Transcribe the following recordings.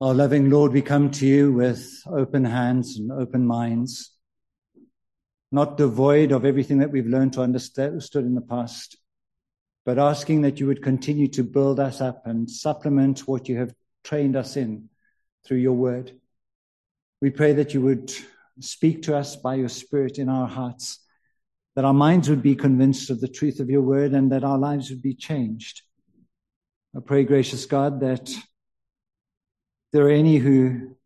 Our loving Lord, we come to you with open hands and open minds, not devoid of everything that we've learned to understand in the past, but asking that you would continue to build us up and supplement what you have trained us in through your word. We pray that you would speak to us by your Spirit in our hearts, that our minds would be convinced of the truth of your word and that our lives would be changed. I pray, gracious God, that there are any who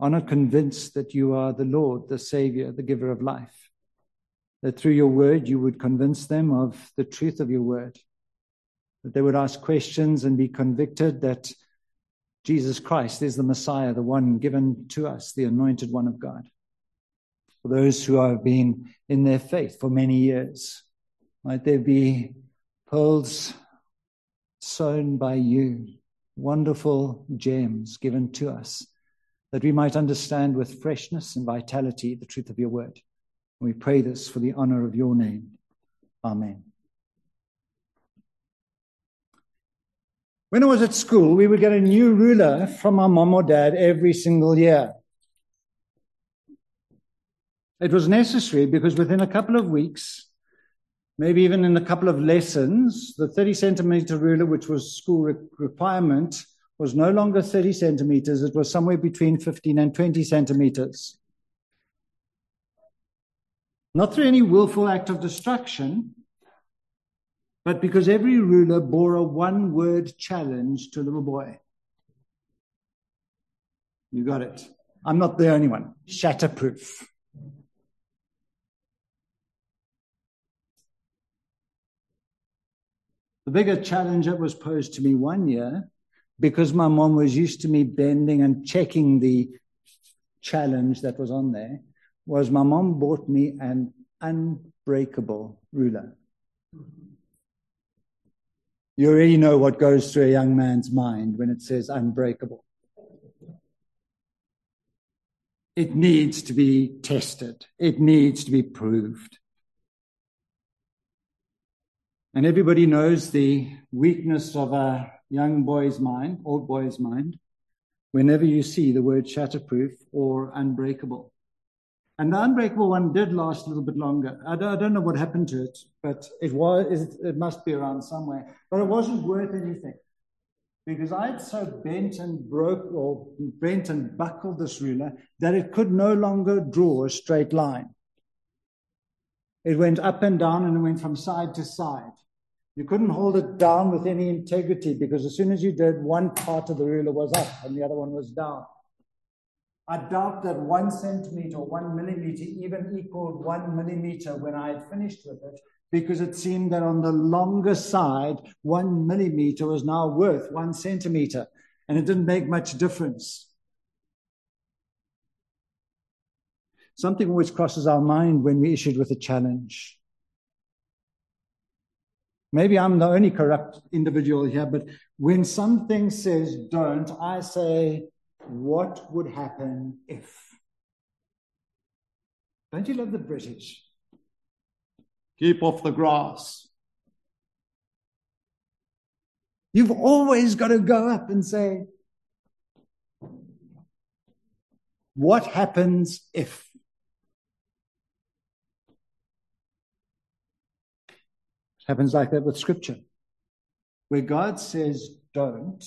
are not convinced that you are the Lord, the Savior, the giver of life, that through your word you would convince them of the truth of your word, that they would ask questions and be convicted that Jesus Christ is the Messiah, the one given to us, the anointed one of God. For those who have been in their faith for many years, might there be pearls sown by you, wonderful gems given to us, that we might understand with freshness and vitality the truth of your word. We pray this for the honor of your name. Amen. When I was at school, we would get a new ruler from our mom or dad every single year. It was necessary because within a couple of weeks, maybe even in a couple of lessons, the 30 centimeter ruler, which was school re- requirement, was no longer 30 centimeters. It was somewhere between 15 and 20 centimeters. Not through any willful act of destruction, but because every ruler bore a one word challenge to the little boy. You got it. I'm not the only one. Shatterproof. The bigger challenge that was posed to me one year, because my mom was used to me bending and checking the challenge that was on there, was my mom bought me an unbreakable ruler. You already know what goes through a young man's mind when it says unbreakable. It needs to be tested. It needs to be proved. And everybody knows the weakness of a young boy's mind, old boy's mind, whenever you see the word shatterproof or unbreakable. And the unbreakable one did last a little bit longer. I don't, I don't know what happened to it, but it was, it must be around somewhere. But it wasn't worth anything because I had so bent and broke or bent and buckled this ruler that it could no longer draw a straight line. It went up and down and it went from side to side. You couldn't hold it down with any integrity because as soon as you did, one part of the ruler was up and the other one was down. I doubt that one centimeter or one millimeter even equaled one millimeter when I had finished with it, because it seemed that on the longer side, one millimeter was now worth one centimeter, and it didn't make much difference. Something always crosses our mind when we issued with a challenge. Maybe I'm the only corrupt individual here, but when something says don't, I say, what would happen if? Don't you love the British? Keep off the grass. You've always got to go up and say, What happens if? It happens like that with scripture, where God says, Don't,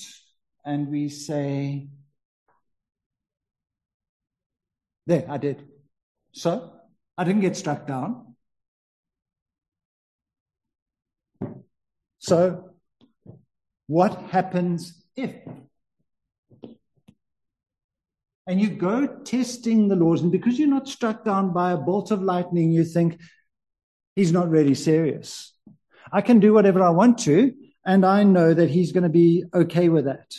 and we say, There, I did. So, I didn't get struck down. So, what happens if? And you go testing the laws, and because you're not struck down by a bolt of lightning, you think, he's not really serious. I can do whatever I want to, and I know that he's going to be okay with that.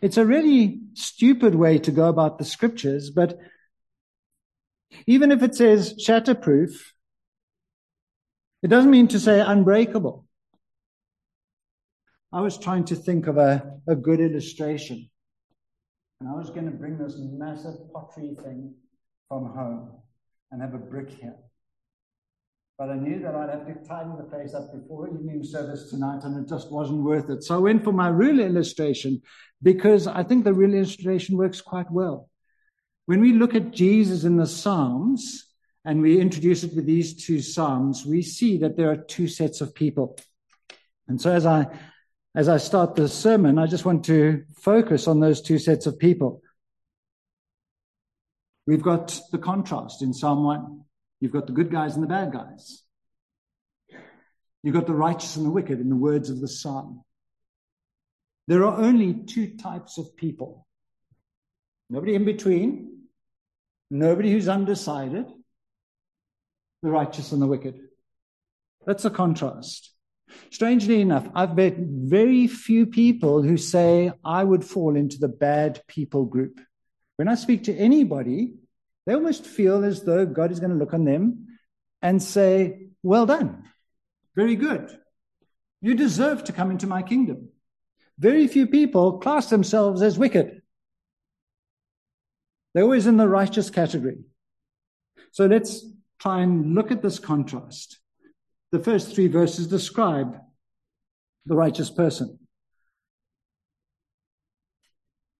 It's a really stupid way to go about the scriptures, but even if it says shatterproof, it doesn't mean to say unbreakable. I was trying to think of a, a good illustration. And I was going to bring this massive pottery thing from home and have a brick here. But I knew that I'd have to tidy the place up before evening service tonight, and it just wasn't worth it. So I went for my real illustration because I think the real illustration works quite well. When we look at Jesus in the Psalms and we introduce it with these two Psalms, we see that there are two sets of people. And so as I as I start the sermon, I just want to focus on those two sets of people. We've got the contrast in Psalm 1. You've got the good guys and the bad guys. You've got the righteous and the wicked in the words of the psalm. There are only two types of people nobody in between, nobody who's undecided, the righteous and the wicked. That's a contrast. Strangely enough, I've met very few people who say I would fall into the bad people group. When I speak to anybody, they almost feel as though God is going to look on them and say, Well done. Very good. You deserve to come into my kingdom. Very few people class themselves as wicked. They're always in the righteous category. So let's try and look at this contrast. The first three verses describe the righteous person.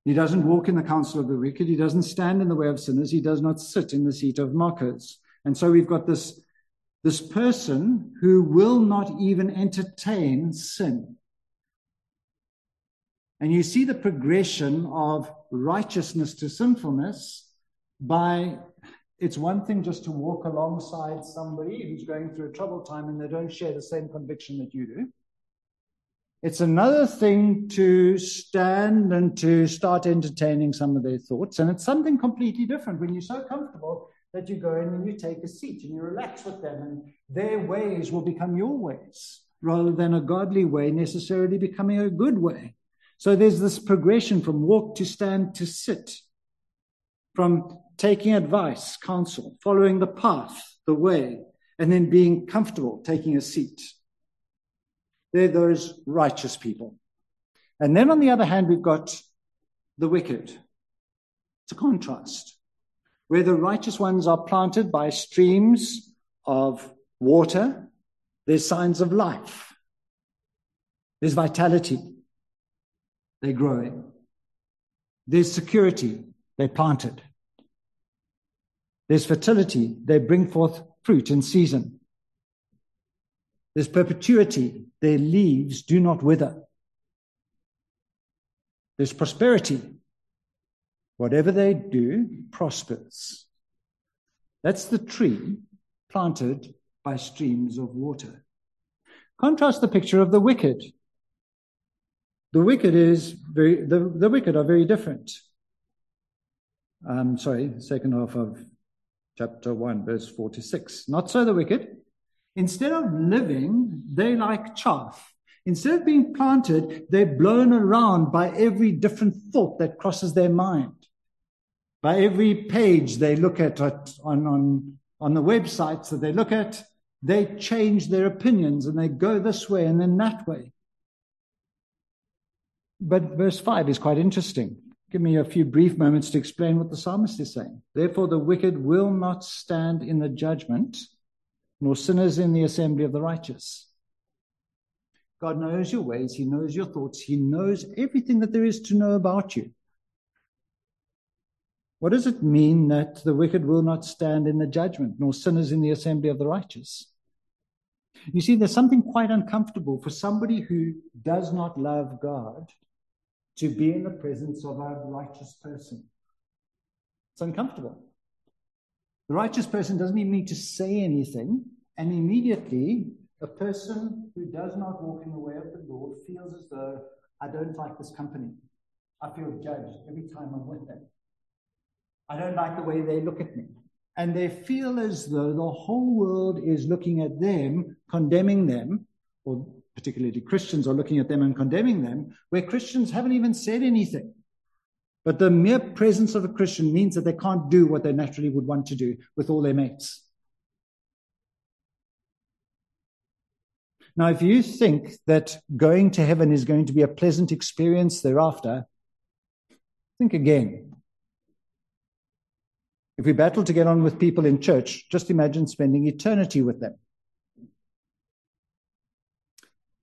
He doesn't walk in the counsel of the wicked. He doesn't stand in the way of sinners. He does not sit in the seat of mockers. And so we've got this, this person who will not even entertain sin. And you see the progression of righteousness to sinfulness by it's one thing just to walk alongside somebody who's going through a troubled time and they don't share the same conviction that you do. It's another thing to stand and to start entertaining some of their thoughts. And it's something completely different when you're so comfortable that you go in and you take a seat and you relax with them, and their ways will become your ways rather than a godly way necessarily becoming a good way. So there's this progression from walk to stand to sit, from taking advice, counsel, following the path, the way, and then being comfortable taking a seat. They're those righteous people. And then on the other hand, we've got the wicked. It's a contrast where the righteous ones are planted by streams of water. There's signs of life. There's vitality. They're growing. There's security. They're planted. There's fertility. They bring forth fruit in season. There's perpetuity. Their leaves do not wither. There's prosperity. Whatever they do prospers. That's the tree planted by streams of water. Contrast the picture of the wicked. The wicked is very, the, the wicked are very different. Um, sorry, second half of chapter 1, verse 46. Not so the wicked. Instead of living, they like chaff. Instead of being planted, they're blown around by every different thought that crosses their mind. By every page they look at uh, on, on, on the websites that they look at, they change their opinions and they go this way and then that way. But verse 5 is quite interesting. Give me a few brief moments to explain what the psalmist is saying. Therefore, the wicked will not stand in the judgment nor sinners in the assembly of the righteous. God knows your ways, He knows your thoughts, He knows everything that there is to know about you. What does it mean that the wicked will not stand in the judgment, nor sinners in the assembly of the righteous? You see, there's something quite uncomfortable for somebody who does not love God to be in the presence of a righteous person. It's uncomfortable. The righteous person doesn't even need to say anything, and immediately a person who does not walk in the way of the Lord feels as though I don't like this company. I feel judged every time I'm with them. I don't like the way they look at me. And they feel as though the whole world is looking at them, condemning them, or particularly Christians are looking at them and condemning them, where Christians haven't even said anything. But the mere presence of a Christian means that they can't do what they naturally would want to do with all their mates. Now, if you think that going to heaven is going to be a pleasant experience thereafter, think again. If we battle to get on with people in church, just imagine spending eternity with them.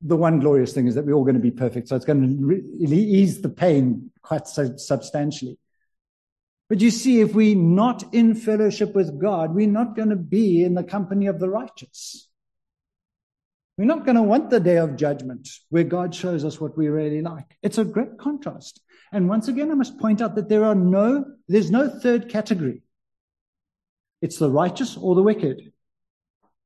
the one glorious thing is that we're all going to be perfect. So it's going to re- ease the pain quite so substantially. But you see, if we're not in fellowship with God, we're not going to be in the company of the righteous. We're not going to want the day of judgment where God shows us what we really like. It's a great contrast. And once again, I must point out that there are no, there's no third category. It's the righteous or the wicked.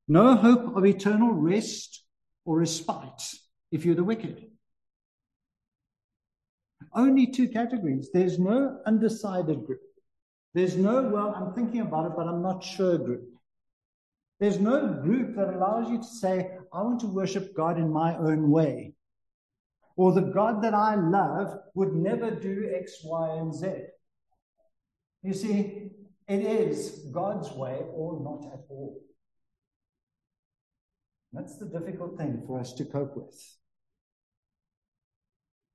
No hope of eternal rest or respite if you're the wicked. Only two categories. There's no undecided group. There's no, well, I'm thinking about it, but I'm not sure group. There's no group that allows you to say, I want to worship God in my own way. Or the God that I love would never do X, Y, and Z. You see, it is God's way or not at all. That's the difficult thing for us to cope with.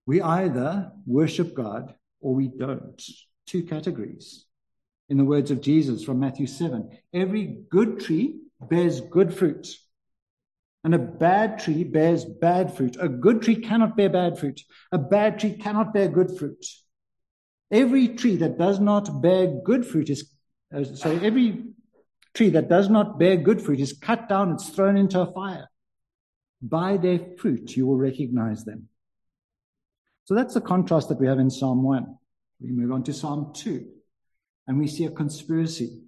We either worship God or we don't. Two categories. In the words of Jesus from Matthew 7 every good tree bears good fruit, and a bad tree bears bad fruit. A good tree cannot bear bad fruit, a bad tree cannot bear good fruit. Every tree that does not bear good fruit is, uh, sorry, every tree that does not bear good fruit is cut down, it's thrown into a fire. By their fruit you will recognize them. So that's the contrast that we have in Psalm 1. We move on to Psalm 2, and we see a conspiracy.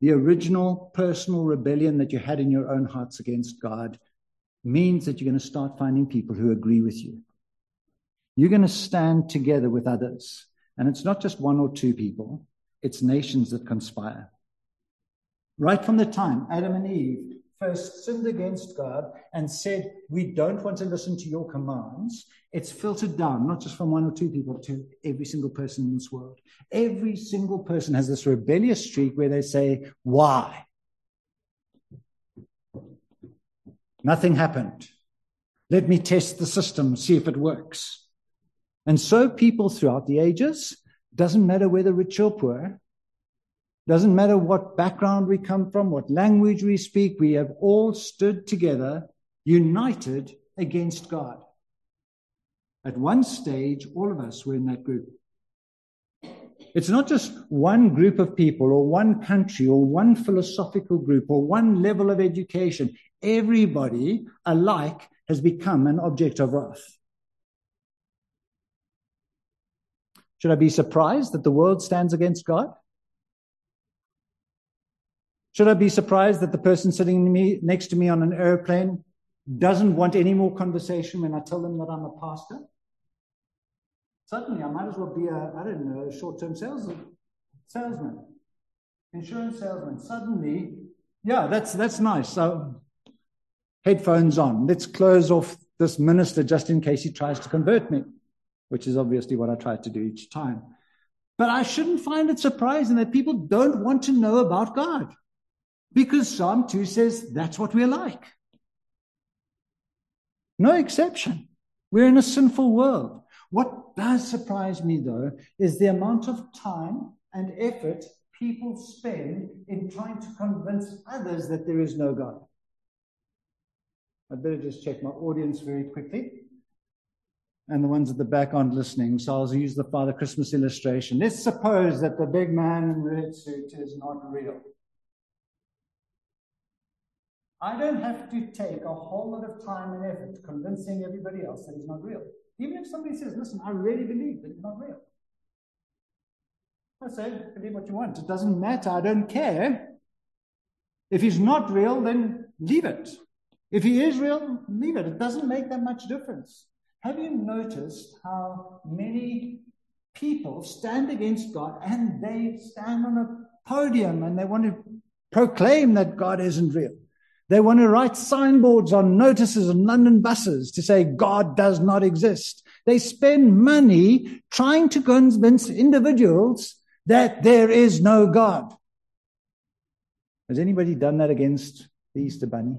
The original personal rebellion that you had in your own hearts against God means that you're going to start finding people who agree with you. You're going to stand together with others. And it's not just one or two people, it's nations that conspire. Right from the time Adam and Eve first sinned against God and said, We don't want to listen to your commands, it's filtered down, not just from one or two people, to every single person in this world. Every single person has this rebellious streak where they say, Why? Nothing happened. Let me test the system, see if it works. And so people throughout the ages, doesn't matter whether rich or poor, doesn't matter what background we come from, what language we speak, we have all stood together, united against God. At one stage, all of us were in that group. It's not just one group of people or one country or one philosophical group or one level of education. Everybody alike has become an object of wrath. Should I be surprised that the world stands against God? Should I be surprised that the person sitting me, next to me on an airplane doesn't want any more conversation when I tell them that I'm a pastor? Suddenly, I might as well be a, I don't know, a short-term sales, salesman, insurance salesman. Suddenly, yeah, that's, that's nice. So headphones on. Let's close off this minister just in case he tries to convert me, which is obviously what I try to do each time. But I shouldn't find it surprising that people don't want to know about God. Because Psalm 2 says that's what we're like. No exception. We're in a sinful world. What does surprise me, though, is the amount of time and effort people spend in trying to convince others that there is no God. I'd better just check my audience very quickly. And the ones at the back aren't listening, so I'll use the Father Christmas illustration. Let's suppose that the big man in the red suit is not real. I don't have to take a whole lot of time and effort convincing everybody else that he's not real. Even if somebody says, listen, I really believe that he's not real. I say, believe what you want. It doesn't matter. I don't care. If he's not real, then leave it. If he is real, leave it. It doesn't make that much difference. Have you noticed how many people stand against God and they stand on a podium and they want to proclaim that God isn't real? They want to write signboards on notices on London buses to say God does not exist. They spend money trying to convince individuals that there is no God. Has anybody done that against the Easter Bunny?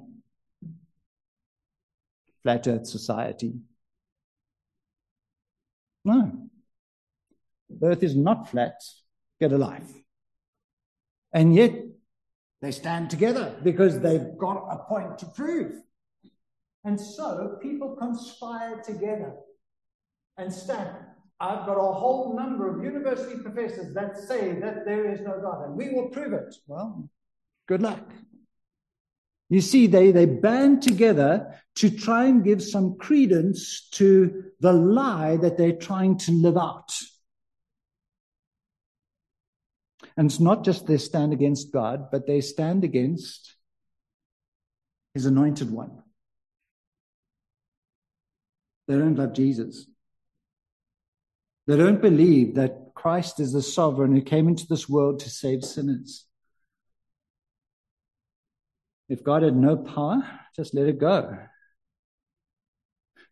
Flat Earth Society? No. Earth is not flat. Get a life. And yet they stand together because they've got a point to prove. And so people conspire together and stand. I've got a whole number of university professors that say that there is no God, and we will prove it. Well, good luck. You see, they, they band together to try and give some credence to the lie that they're trying to live out. And it's not just they stand against God, but they stand against his anointed one. They don't love Jesus. They don't believe that Christ is the sovereign who came into this world to save sinners. If God had no power, just let it go.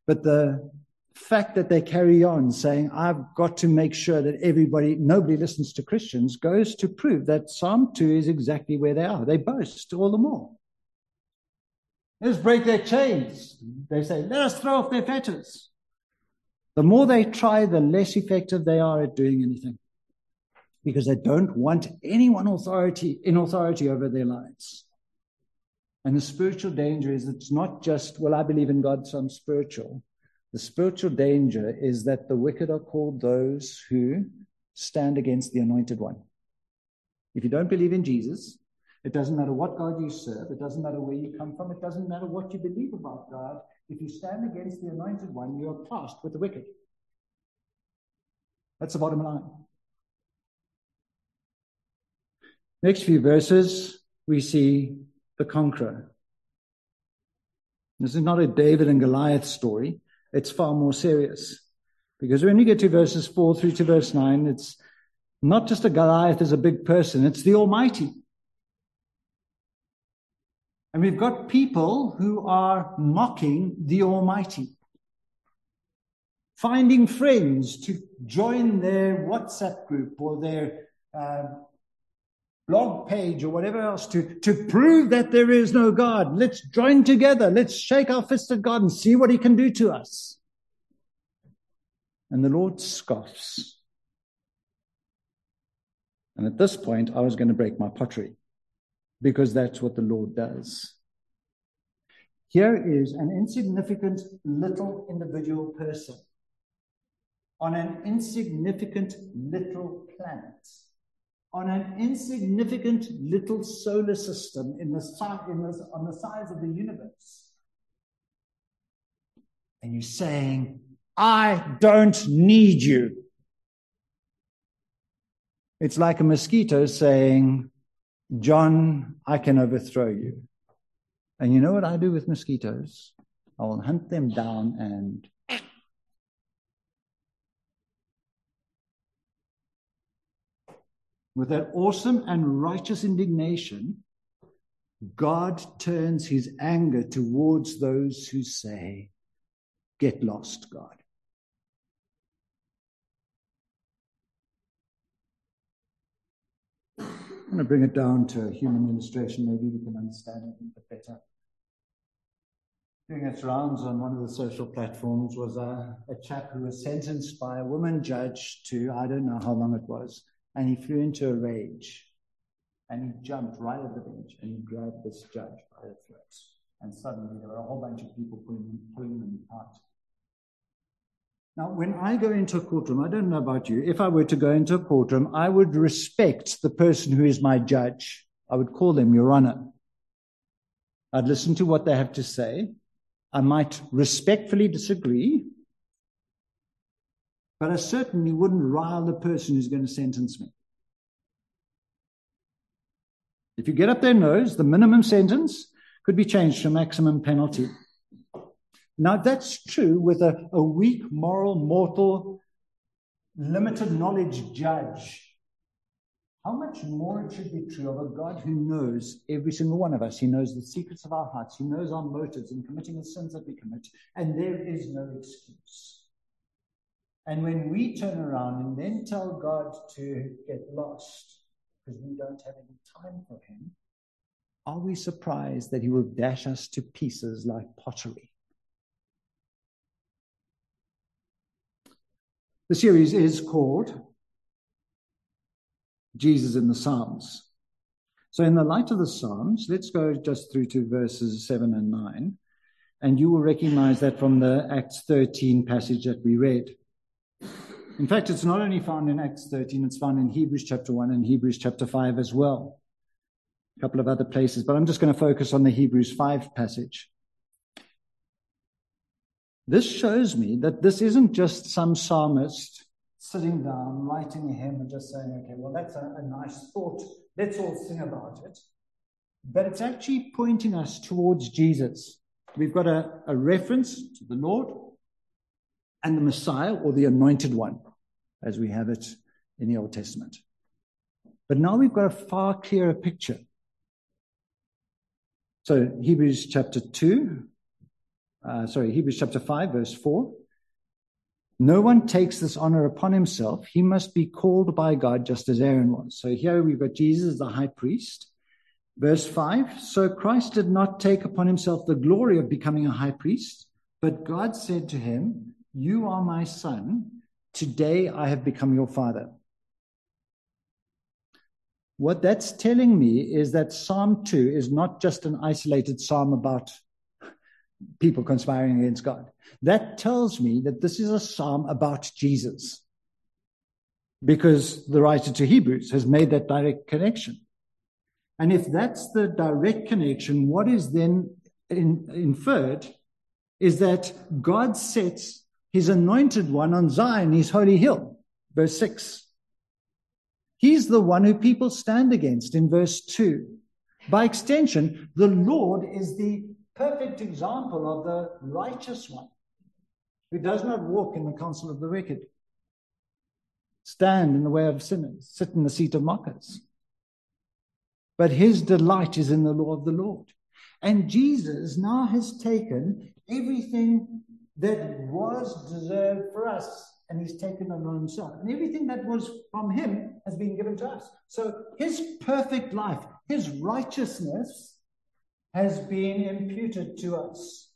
But the fact that they carry on saying, I've got to make sure that everybody, nobody listens to Christians, goes to prove that Psalm 2 is exactly where they are. They boast all the more. Let's break their chains. They say, let us throw off their fetters. The more they try, the less effective they are at doing anything because they don't want anyone authority in authority over their lives. And the spiritual danger is it's not just, well, I believe in God, so I'm spiritual. The spiritual danger is that the wicked are called those who stand against the anointed one. If you don't believe in Jesus, it doesn't matter what God you serve, it doesn't matter where you come from, it doesn't matter what you believe about God. If you stand against the anointed one, you are classed with the wicked. That's the bottom line. Next few verses, we see the conqueror. This is not a David and Goliath story. It's far more serious. Because when you get to verses 4 through to verse 9, it's not just a Goliath as a big person, it's the Almighty. And we've got people who are mocking the Almighty, finding friends to join their WhatsApp group or their uh, blog page or whatever else to, to prove that there is no God. Let's join together. Let's shake our fist at God and see what he can do to us. And the Lord scoffs. And at this point, I was going to break my pottery because that's what the Lord does. Here is an insignificant little individual person on an insignificant little planet on an insignificant little solar system in the, in the, on the size of the universe. And you're saying, I don't need you. It's like a mosquito saying, John, I can overthrow you. And you know what I do with mosquitoes? I will hunt them down and with that awesome and righteous indignation, God turns his anger towards those who say, Get lost, God. I'm going to bring it down to human illustration. Maybe we can understand it a bit better. Doing its rounds on one of the social platforms was a, a chap who was sentenced by a woman judge to, I don't know how long it was, and he flew into a rage and he jumped right at the bench and he grabbed this judge by the throat. And suddenly there were a whole bunch of people pulling, pulling him apart. Now, when I go into a courtroom, I don't know about you, if I were to go into a courtroom, I would respect the person who is my judge. I would call them Your Honor. I'd listen to what they have to say. I might respectfully disagree, but I certainly wouldn't rile the person who's going to sentence me. If you get up their nose, the minimum sentence could be changed to maximum penalty. Now, that's true with a, a weak, moral, mortal, limited knowledge judge. How much more it should be true of a God who knows every single one of us. He knows the secrets of our hearts. He knows our motives in committing the sins that we commit. And there is no excuse. And when we turn around and then tell God to get lost because we don't have any time for Him, are we surprised that He will dash us to pieces like pottery? The series is called Jesus in the Psalms. So, in the light of the Psalms, let's go just through to verses 7 and 9. And you will recognize that from the Acts 13 passage that we read. In fact, it's not only found in Acts 13, it's found in Hebrews chapter 1 and Hebrews chapter 5 as well. A couple of other places, but I'm just going to focus on the Hebrews 5 passage. This shows me that this isn't just some psalmist sitting down, writing a hymn, and just saying, okay, well, that's a, a nice thought. Let's all sing about it. But it's actually pointing us towards Jesus. We've got a, a reference to the Lord and the Messiah or the anointed one, as we have it in the Old Testament. But now we've got a far clearer picture. So, Hebrews chapter 2, uh, sorry, Hebrews chapter 5, verse 4. No one takes this honor upon himself. He must be called by God just as Aaron was. So here we've got Jesus, the high priest. Verse 5 So Christ did not take upon himself the glory of becoming a high priest, but God said to him, You are my son. Today I have become your father. What that's telling me is that Psalm 2 is not just an isolated psalm about people conspiring against God. That tells me that this is a psalm about Jesus because the writer to Hebrews has made that direct connection. And if that's the direct connection, what is then in, inferred is that God sets his anointed one on Zion, his holy hill. Verse 6. He's the one who people stand against in verse 2. By extension, the Lord is the perfect example of the righteous one who does not walk in the counsel of the wicked, stand in the way of sinners, sit in the seat of mockers. But his delight is in the law of the Lord. And Jesus now has taken everything that was deserved for us and he's taken it on himself. And everything that was from him has been given to us. So his perfect life, his righteousness, has been imputed to us.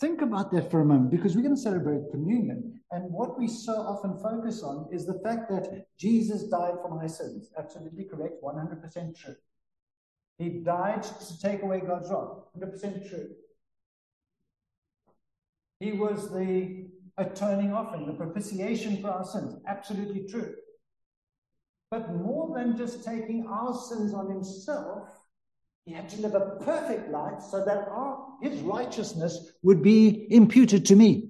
Think about that for a moment because we're going to celebrate communion. And what we so often focus on is the fact that Jesus died for my sins. Absolutely correct, 100% true. He died to take away God's wrath. 100% true. He was the atoning offering, the propitiation for our sins. Absolutely true. But more than just taking our sins on himself, he had to live a perfect life so that our, his righteousness would be imputed to me.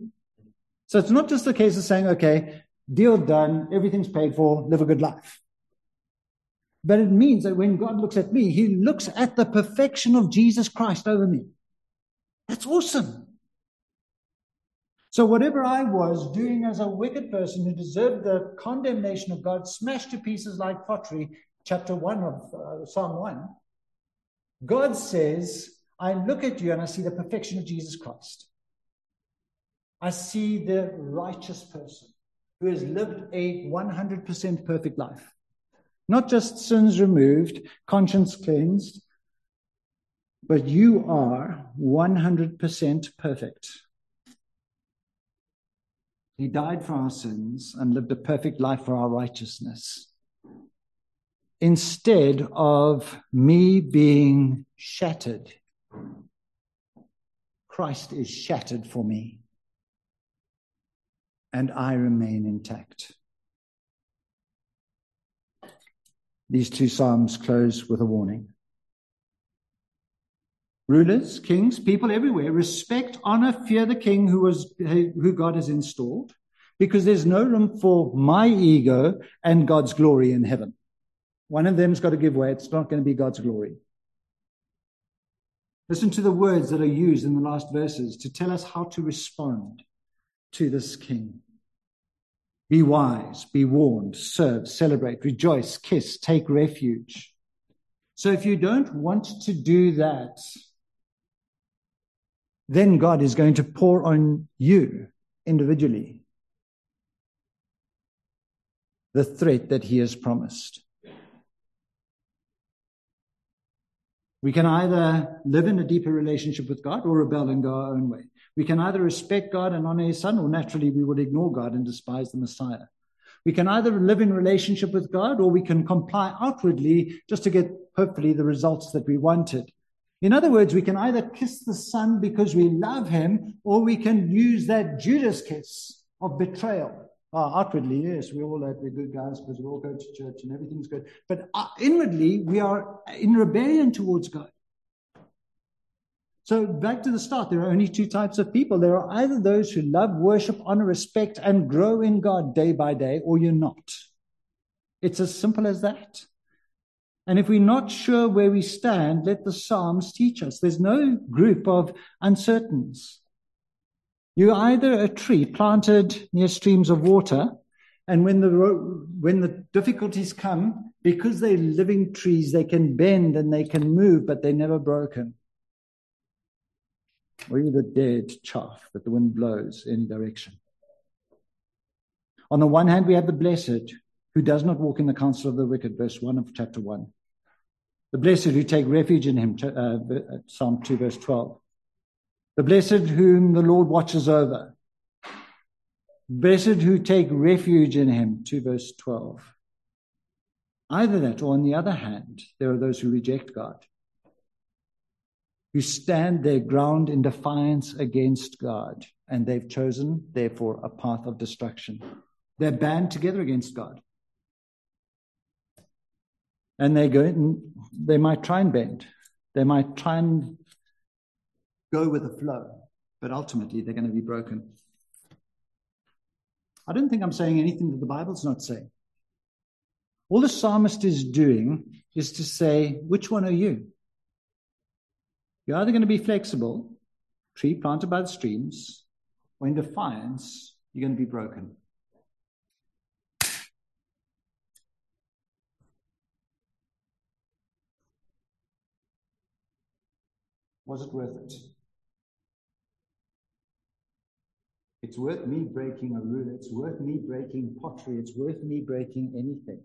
So it's not just a case of saying, okay, deal done, everything's paid for, live a good life. But it means that when God looks at me, he looks at the perfection of Jesus Christ over me. That's awesome. So whatever I was doing as a wicked person who deserved the condemnation of God, smashed to pieces like pottery, chapter 1 of uh, Psalm 1, God says, I look at you and I see the perfection of Jesus Christ. I see the righteous person who has lived a 100% perfect life. Not just sins removed, conscience cleansed, but you are 100% perfect. He died for our sins and lived a perfect life for our righteousness instead of me being shattered. Christ is shattered for me, and I remain intact. These two Psalms close with a warning. Rulers, kings, people everywhere respect, honor, fear the king who was, who God has installed because there's no room for my ego and God's glory in heaven. One of them's got to give way. It's not going to be God's glory. Listen to the words that are used in the last verses to tell us how to respond to this king. Be wise, be warned, serve, celebrate, rejoice, kiss, take refuge. So if you don't want to do that, then God is going to pour on you individually the threat that he has promised. We can either live in a deeper relationship with God or rebel and go our own way. We can either respect God and honor his son, or naturally we would ignore God and despise the Messiah. We can either live in relationship with God or we can comply outwardly just to get hopefully the results that we wanted. In other words, we can either kiss the Son because we love him, or we can use that Judas kiss of betrayal. Uh, outwardly, yes, we all that we're good guys because we all go to church and everything's good. But uh, inwardly, we are in rebellion towards God. So back to the start, there are only two types of people. There are either those who love, worship, honor, respect, and grow in God day by day, or you're not. It's as simple as that. And if we're not sure where we stand, let the Psalms teach us. There's no group of uncertains. You're either a tree planted near streams of water, and when the, when the difficulties come, because they're living trees, they can bend and they can move, but they're never broken. Or you're the dead chaff that the wind blows any direction. On the one hand, we have the blessed who does not walk in the counsel of the wicked, verse 1 of chapter 1. The blessed who take refuge in him, uh, uh, Psalm 2, verse 12. The blessed whom the Lord watches over. Blessed who take refuge in him, 2 verse 12. Either that, or on the other hand, there are those who reject God who stand their ground in defiance against God, and they've chosen, therefore, a path of destruction. They're band together against God. And they go, they might try and bend. They might try and go with the flow, but ultimately they're going to be broken. I don't think I'm saying anything that the Bible's not saying. All the psalmist is doing is to say, which one are you? You're either going to be flexible, tree planted by the streams, or in defiance, you're going to be broken. Was it worth it? It's worth me breaking a rule. It's worth me breaking pottery. It's worth me breaking anything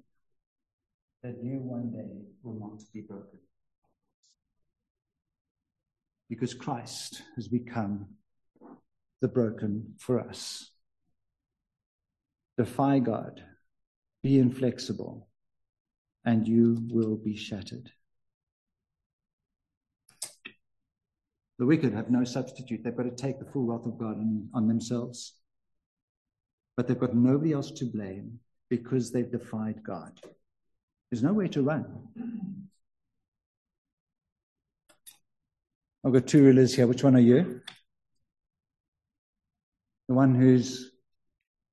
that you one day will not be broken because Christ has become the broken for us. Defy God, be inflexible, and you will be shattered. The wicked have no substitute. They've got to take the full wrath of God on, on themselves. But they've got nobody else to blame because they've defied God. There's nowhere to run. I've got two rulers here. Which one are you? The one who's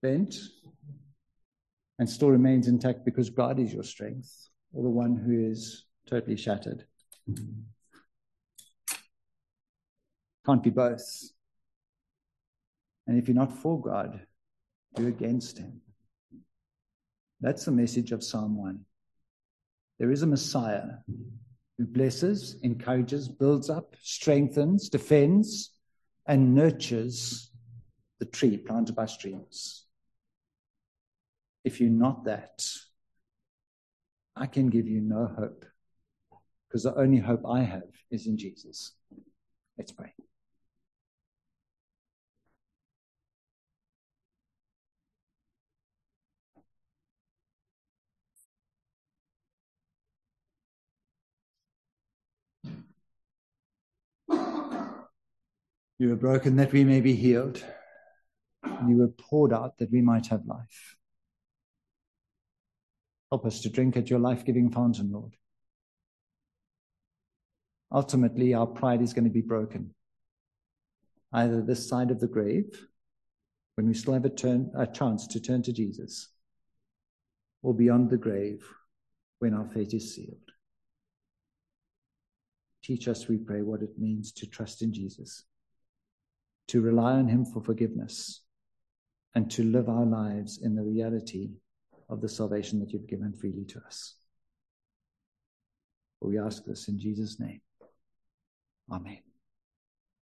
bent and still remains intact because God is your strength, or the one who is totally shattered? Can't be both. And if you're not for God, you're against Him. That's the message of Psalm 1. There is a Messiah who blesses, encourages, builds up, strengthens, defends, and nurtures the tree planted by streams. If you're not that, I can give you no hope because the only hope I have is in Jesus. Let's pray. You were broken that we may be healed. You were poured out that we might have life. Help us to drink at your life giving fountain, Lord. Ultimately, our pride is going to be broken. Either this side of the grave, when we still have a, turn, a chance to turn to Jesus, or beyond the grave, when our fate is sealed. Teach us, we pray, what it means to trust in Jesus to rely on Him for forgiveness, and to live our lives in the reality of the salvation that you've given freely to us. We ask this in Jesus' name. Amen.